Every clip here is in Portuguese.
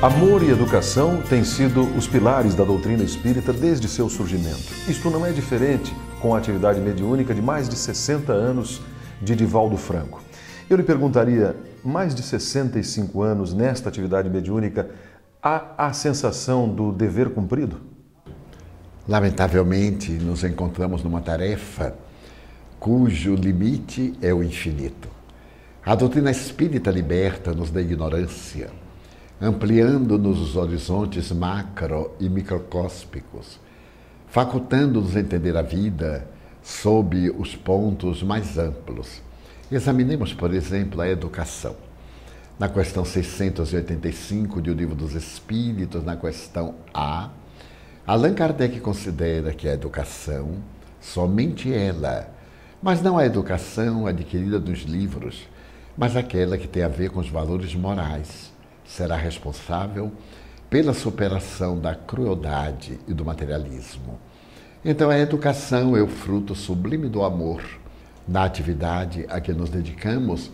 Amor e educação têm sido os pilares da doutrina espírita desde seu surgimento. Isto não é diferente com a atividade mediúnica de mais de 60 anos de Divaldo Franco. Eu lhe perguntaria, mais de 65 anos nesta atividade mediúnica, há a sensação do dever cumprido? Lamentavelmente, nos encontramos numa tarefa cujo limite é o infinito. A doutrina espírita liberta-nos da ignorância ampliando-nos os horizontes macro e microcóspicos, facultando-nos entender a vida sob os pontos mais amplos. Examinemos, por exemplo, a educação. Na questão 685 de O Livro dos Espíritos, na questão A, Allan Kardec considera que a educação, somente ela, mas não a educação adquirida nos livros, mas aquela que tem a ver com os valores morais, será responsável pela superação da crueldade e do materialismo. Então, a educação é o fruto sublime do amor. Na atividade a que nos dedicamos,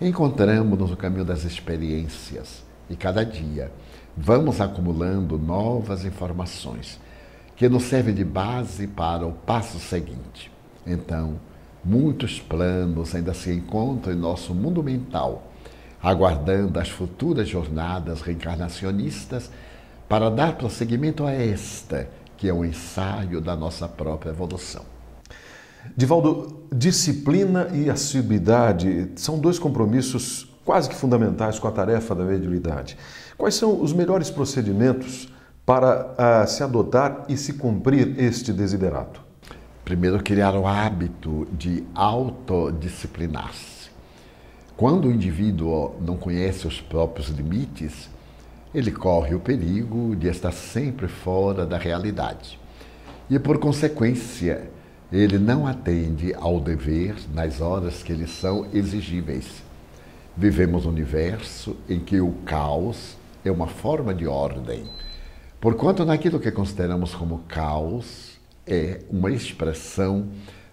encontramos-nos no caminho das experiências e cada dia vamos acumulando novas informações que nos servem de base para o passo seguinte. Então, muitos planos ainda se encontram em nosso mundo mental aguardando as futuras jornadas reencarnacionistas para dar prosseguimento a esta, que é o um ensaio da nossa própria evolução. Divaldo, disciplina e assiduidade são dois compromissos quase que fundamentais com a tarefa da mediunidade. Quais são os melhores procedimentos para uh, se adotar e se cumprir este desiderato? Primeiro, criar o hábito de autodisciplinar-se. Quando o indivíduo não conhece os próprios limites, ele corre o perigo de estar sempre fora da realidade. E, por consequência, ele não atende ao dever nas horas que lhe são exigíveis. Vivemos um universo em que o caos é uma forma de ordem, porquanto naquilo que consideramos como caos é uma expressão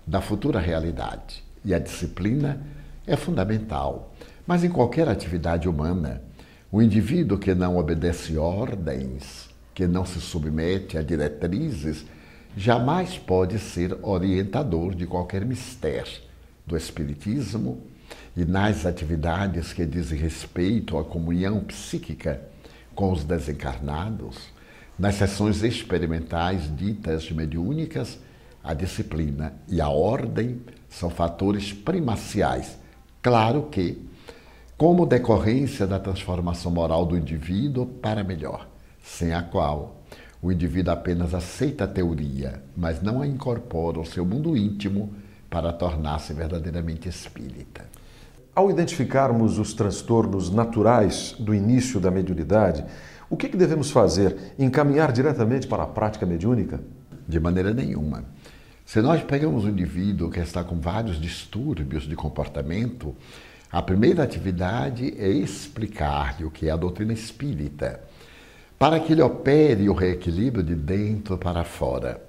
da futura realidade. E a disciplina é fundamental. Mas em qualquer atividade humana, o indivíduo que não obedece ordens, que não se submete a diretrizes, jamais pode ser orientador de qualquer mistério do Espiritismo e nas atividades que dizem respeito à comunhão psíquica com os desencarnados, nas sessões experimentais ditas mediúnicas, a disciplina e a ordem são fatores primaciais Claro que, como decorrência da transformação moral do indivíduo para melhor, sem a qual o indivíduo apenas aceita a teoria, mas não a incorpora ao seu mundo íntimo para tornar-se verdadeiramente espírita. Ao identificarmos os transtornos naturais do início da mediunidade, o que, que devemos fazer? Encaminhar diretamente para a prática mediúnica? De maneira nenhuma. Se nós pegamos um indivíduo que está com vários distúrbios de comportamento, a primeira atividade é explicar-lhe o que é a doutrina espírita, para que ele opere o reequilíbrio de dentro para fora.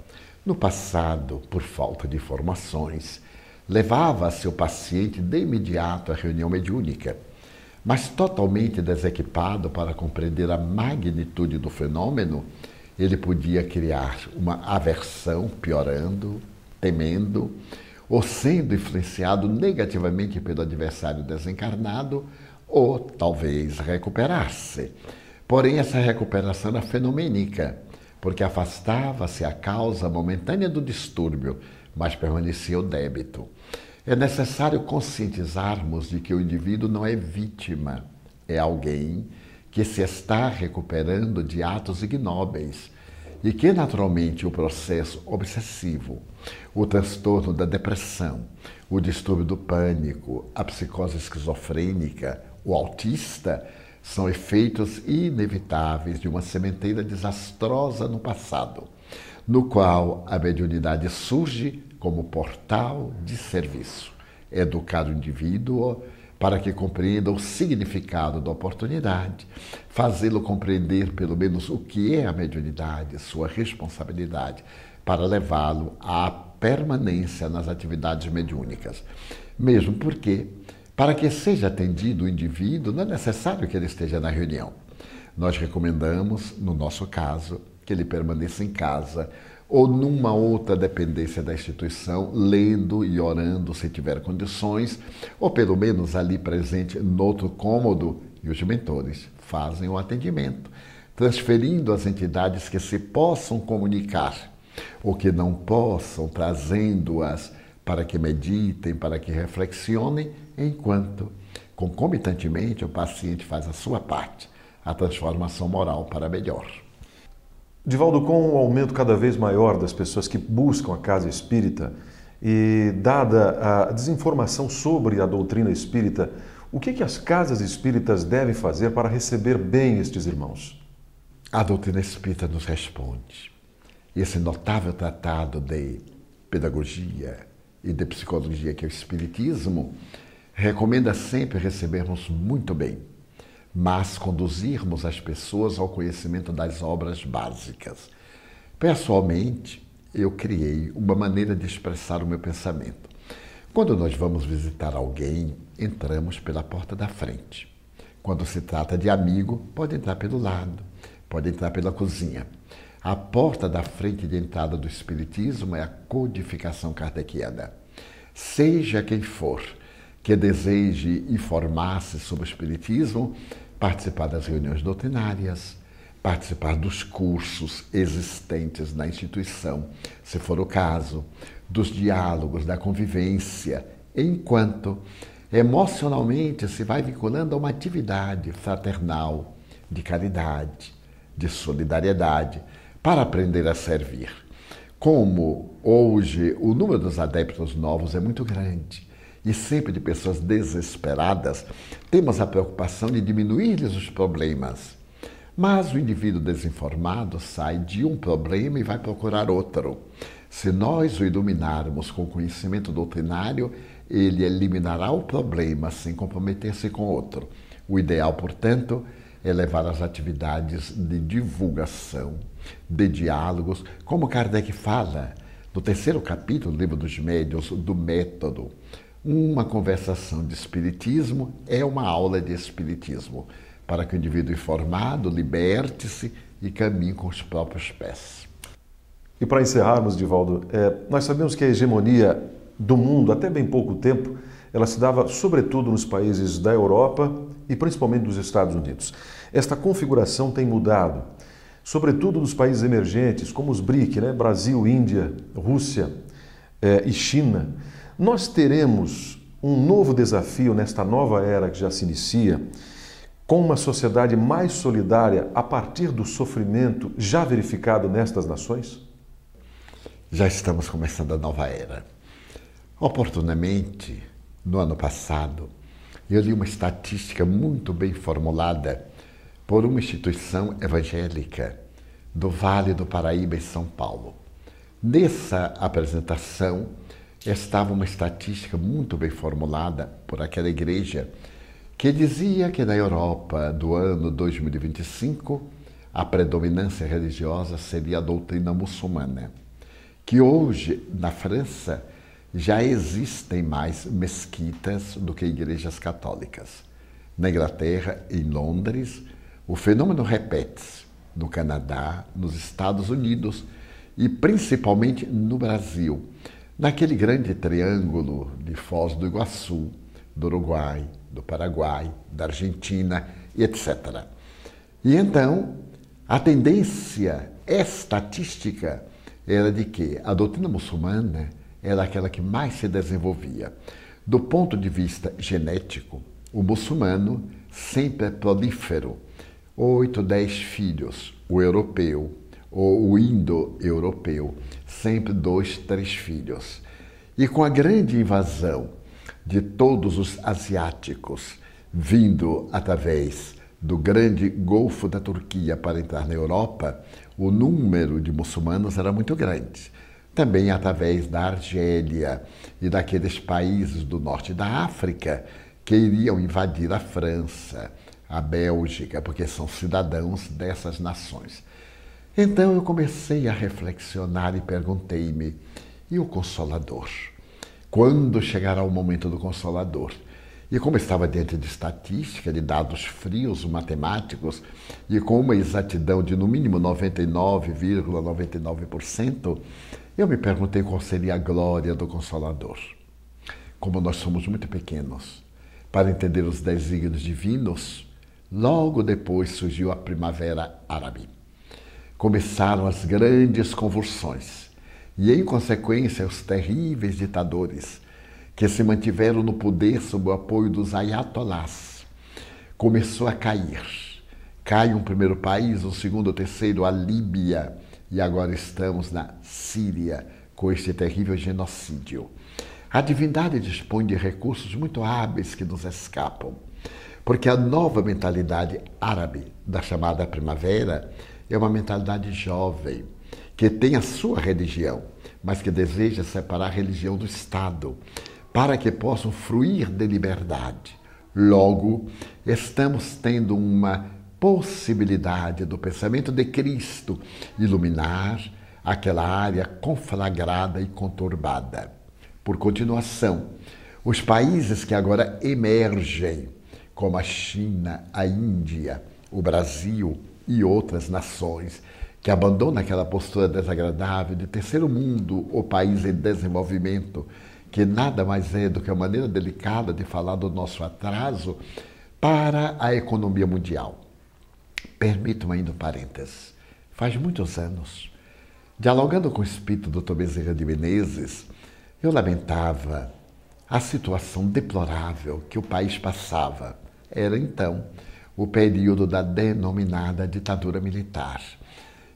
No passado, por falta de informações, levava-se o paciente de imediato à reunião mediúnica, mas totalmente desequipado para compreender a magnitude do fenômeno, ele podia criar uma aversão piorando, temendo, ou sendo influenciado negativamente pelo adversário desencarnado, ou talvez recuperar-se. Porém, essa recuperação era fenomênica, porque afastava-se a causa momentânea do distúrbio, mas permanecia o débito. É necessário conscientizarmos de que o indivíduo não é vítima, é alguém que se está recuperando de atos ignóbeis e que, naturalmente, o processo obsessivo, o transtorno da depressão, o distúrbio do pânico, a psicose esquizofrênica, o autista, são efeitos inevitáveis de uma sementeira desastrosa no passado, no qual a mediunidade surge como portal de serviço, educar o indivíduo para que compreenda o significado da oportunidade, fazê-lo compreender pelo menos o que é a mediunidade, sua responsabilidade, para levá-lo à permanência nas atividades mediúnicas. Mesmo porque, para que seja atendido o indivíduo, não é necessário que ele esteja na reunião. Nós recomendamos, no nosso caso, que ele permaneça em casa ou numa outra dependência da instituição, lendo e orando se tiver condições, ou pelo menos ali presente no outro cômodo, e os mentores fazem o atendimento, transferindo as entidades que se possam comunicar ou que não possam, trazendo-as para que meditem, para que reflexionem, enquanto, concomitantemente, o paciente faz a sua parte, a transformação moral para melhor. Divaldo, com o aumento cada vez maior das pessoas que buscam a casa espírita e dada a desinformação sobre a doutrina espírita, o que, que as casas espíritas devem fazer para receber bem estes irmãos? A doutrina espírita nos responde. Esse notável tratado de pedagogia e de psicologia que é o Espiritismo recomenda sempre recebermos muito bem, mas conduzirmos as pessoas ao conhecimento das obras básicas. Pessoalmente, eu criei uma maneira de expressar o meu pensamento. Quando nós vamos visitar alguém, entramos pela porta da frente. Quando se trata de amigo, pode entrar pelo lado, pode entrar pela cozinha. A porta da frente de entrada do Espiritismo é a codificação kardeciana. Seja quem for que deseje informar-se sobre o Espiritismo, participar das reuniões doutrinárias, participar dos cursos existentes na instituição, se for o caso, dos diálogos, da convivência, enquanto emocionalmente se vai vinculando a uma atividade fraternal, de caridade, de solidariedade, para aprender a servir. Como hoje o número dos adeptos novos é muito grande e sempre de pessoas desesperadas, temos a preocupação de diminuir-lhes os problemas. Mas o indivíduo desinformado sai de um problema e vai procurar outro. Se nós o iluminarmos com conhecimento doutrinário, ele eliminará o problema sem comprometer-se com outro. O ideal, portanto, é levar as atividades de divulgação, de diálogos, como Kardec fala no terceiro capítulo do Livro dos Médios, do método. Uma conversação de espiritismo é uma aula de espiritismo, para que o indivíduo informado liberte-se e caminhe com os próprios pés. E para encerrarmos, Divaldo, é, nós sabemos que a hegemonia do mundo, até bem pouco tempo, ela se dava sobretudo nos países da Europa e principalmente dos Estados Unidos. Esta configuração tem mudado, sobretudo nos países emergentes, como os BRIC, né? Brasil, Índia, Rússia é, e China. Nós teremos um novo desafio nesta nova era que já se inicia, com uma sociedade mais solidária a partir do sofrimento já verificado nestas nações? Já estamos começando a nova era. Oportunamente, no ano passado, eu li uma estatística muito bem formulada por uma instituição evangélica do Vale do Paraíba, em São Paulo. Nessa apresentação estava uma estatística muito bem formulada por aquela igreja que dizia que na Europa do ano 2025 a predominância religiosa seria a doutrina muçulmana, que hoje na França já existem mais mesquitas do que igrejas católicas. Na Inglaterra, em Londres, o fenômeno repete-se no Canadá, nos Estados Unidos e principalmente no Brasil, naquele grande triângulo de Foz do Iguaçu, do Uruguai, do Paraguai, da Argentina e etc. E então, a tendência estatística era de que a doutrina muçulmana era aquela que mais se desenvolvia. Do ponto de vista genético, o muçulmano sempre é prolífero. Oito, dez filhos. O europeu ou o indo-europeu, sempre dois, três filhos. E com a grande invasão de todos os asiáticos vindo através do grande Golfo da Turquia para entrar na Europa, o número de muçulmanos era muito grande também através da Argélia e daqueles países do norte da África que iriam invadir a França, a Bélgica, porque são cidadãos dessas nações. Então eu comecei a reflexionar e perguntei-me: e o Consolador? Quando chegará o momento do Consolador? E como estava diante de estatística, de dados frios, matemáticos, e com uma exatidão de no mínimo 99,99%, ,99%, eu me perguntei qual seria a glória do Consolador. Como nós somos muito pequenos para entender os desígnios divinos, logo depois surgiu a Primavera Árabe. Começaram as grandes convulsões e, em consequência, os terríveis ditadores que se mantiveram no poder sob o apoio dos ayatolás, começou a cair. Cai um primeiro país, um segundo, o terceiro, a Líbia, e agora estamos na Síria com este terrível genocídio. A divindade dispõe de recursos muito hábeis que nos escapam, porque a nova mentalidade árabe da chamada primavera é uma mentalidade jovem, que tem a sua religião, mas que deseja separar a religião do Estado para que possam fruir de liberdade. Logo, estamos tendo uma possibilidade do pensamento de Cristo iluminar aquela área conflagrada e conturbada. Por continuação, os países que agora emergem, como a China, a Índia, o Brasil e outras nações, que abandonam aquela postura desagradável de terceiro mundo ou país em desenvolvimento, que nada mais é do que a maneira delicada de falar do nosso atraso para a economia mundial. Permitam ainda um parênteses. Faz muitos anos, dialogando com o espírito do Dr. Bezerra de Menezes, eu lamentava a situação deplorável que o país passava. Era então o período da denominada ditadura militar.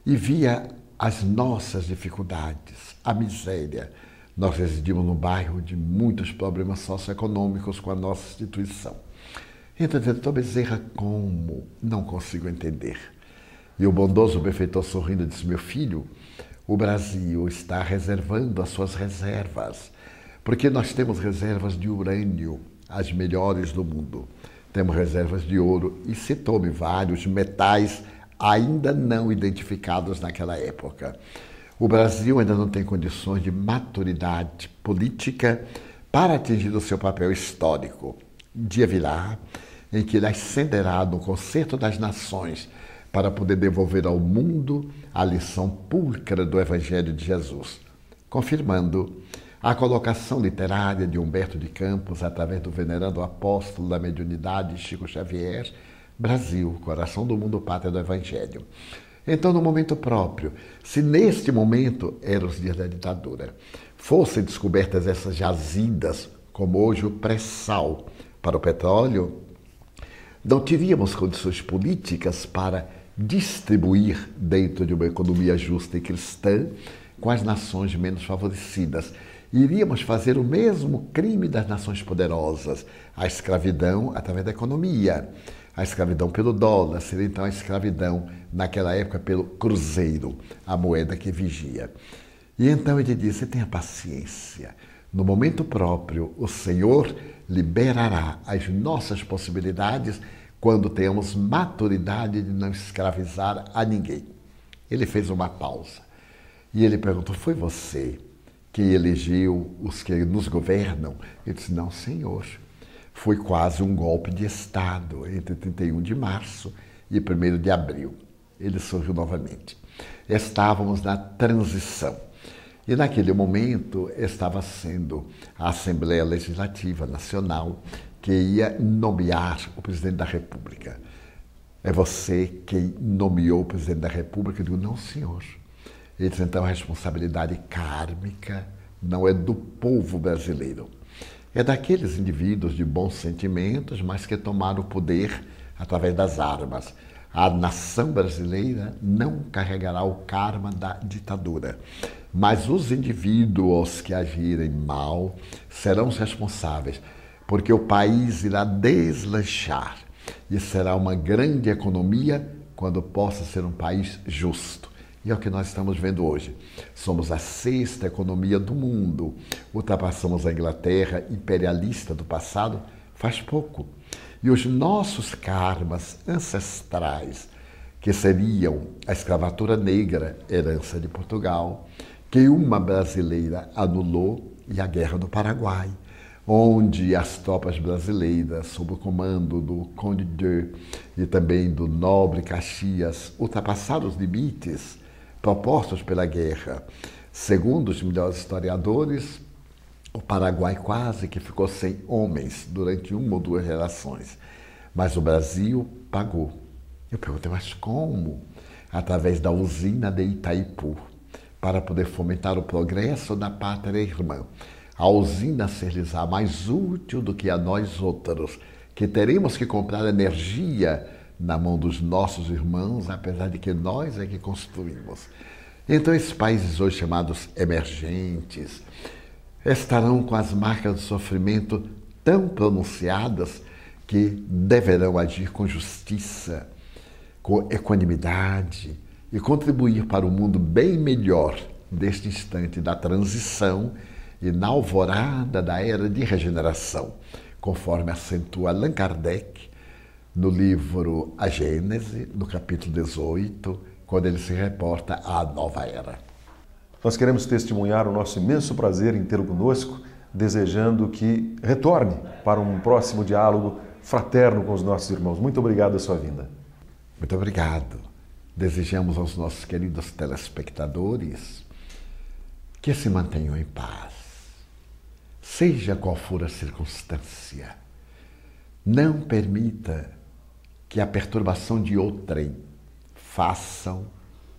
E via as nossas dificuldades, a miséria, nós residimos num bairro de muitos problemas socioeconômicos com a nossa instituição. Então, doutor Bezerra, como? Não consigo entender. E o bondoso benfeitor sorrindo disse: Meu filho, o Brasil está reservando as suas reservas, porque nós temos reservas de urânio, as melhores do mundo. Temos reservas de ouro e se tome vários metais ainda não identificados naquela época. O Brasil ainda não tem condições de maturidade política para atingir o seu papel histórico. Dia virá em que ele ascenderá no concerto das nações para poder devolver ao mundo a lição pulcra do Evangelho de Jesus, confirmando a colocação literária de Humberto de Campos através do venerando apóstolo da mediunidade Chico Xavier, Brasil, coração do mundo, pátria do Evangelho. Então, no momento próprio, se neste momento eram os dias da ditadura, fossem descobertas essas jazidas, como hoje o pré-sal para o petróleo, não teríamos condições políticas para distribuir dentro de uma economia justa e cristã com as nações menos favorecidas. Iríamos fazer o mesmo crime das nações poderosas, a escravidão através da economia a escravidão pelo dólar, seria então a escravidão naquela época pelo cruzeiro, a moeda que vigia. E então ele disse: tenha paciência. No momento próprio, o Senhor liberará as nossas possibilidades quando tenhamos maturidade de não escravizar a ninguém. Ele fez uma pausa e ele perguntou: Foi você que elegeu os que nos governam? Ele disse: Não, Senhor foi quase um golpe de Estado entre 31 de março e 1 de abril. Ele sorriu novamente. Estávamos na transição. E naquele momento estava sendo a Assembleia Legislativa Nacional que ia nomear o presidente da República. É você quem nomeou o presidente da República? Eu digo, não, senhor. Ele disse, então a responsabilidade kármica não é do povo brasileiro é daqueles indivíduos de bons sentimentos, mas que tomaram o poder através das armas. A nação brasileira não carregará o karma da ditadura, mas os indivíduos que agirem mal serão os responsáveis, porque o país irá deslanchar e será uma grande economia quando possa ser um país justo. E é o que nós estamos vendo hoje. Somos a sexta economia do mundo. Ultrapassamos a Inglaterra imperialista do passado faz pouco. E os nossos karmas ancestrais, que seriam a escravatura negra, herança de Portugal, que uma brasileira anulou, e a guerra do Paraguai, onde as tropas brasileiras, sob o comando do Conde de e também do nobre Caxias, ultrapassaram os limites propostos pela guerra. Segundo os melhores historiadores, o Paraguai quase que ficou sem homens durante uma ou duas gerações. Mas o Brasil pagou. Eu perguntei, mas como? Através da usina de Itaipu, para poder fomentar o progresso da pátria irmã a usina ser-lhes mais útil do que a nós outros, que teremos que comprar energia na mão dos nossos irmãos, apesar de que nós é que construímos. Então, esses países hoje chamados emergentes estarão com as marcas do sofrimento tão pronunciadas que deverão agir com justiça, com equanimidade e contribuir para um mundo bem melhor deste instante da transição e na alvorada da era de regeneração, conforme acentua Allan Kardec no livro A Gênese, no capítulo 18, quando ele se reporta à nova era. Nós queremos testemunhar o nosso imenso prazer em tê-lo conosco, desejando que retorne para um próximo diálogo fraterno com os nossos irmãos. Muito obrigado a sua vinda. Muito obrigado. Desejamos aos nossos queridos telespectadores que se mantenham em paz seja qual for a circunstância. Não permita que a perturbação de outrem façam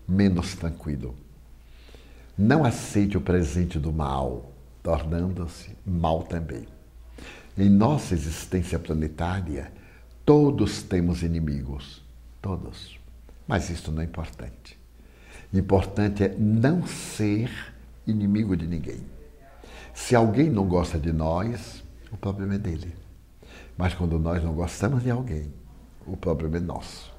menos tranquilo. Não aceite o presente do mal, tornando-se mal também. Em nossa existência planetária, todos temos inimigos, todos. Mas isso não é importante. Importante é não ser inimigo de ninguém. Se alguém não gosta de nós, o problema é dele. Mas quando nós não gostamos de alguém, o problema é nosso.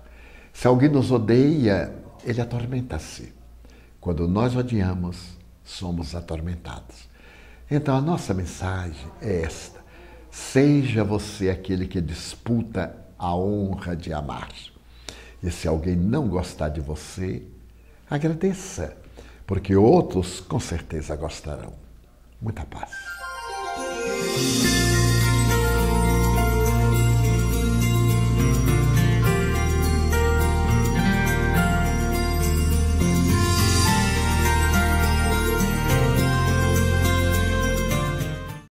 Se alguém nos odeia, ele atormenta-se. Quando nós odiamos, somos atormentados. Então a nossa mensagem é esta: seja você aquele que disputa a honra de amar. E se alguém não gostar de você, agradeça, porque outros com certeza gostarão. Muita paz.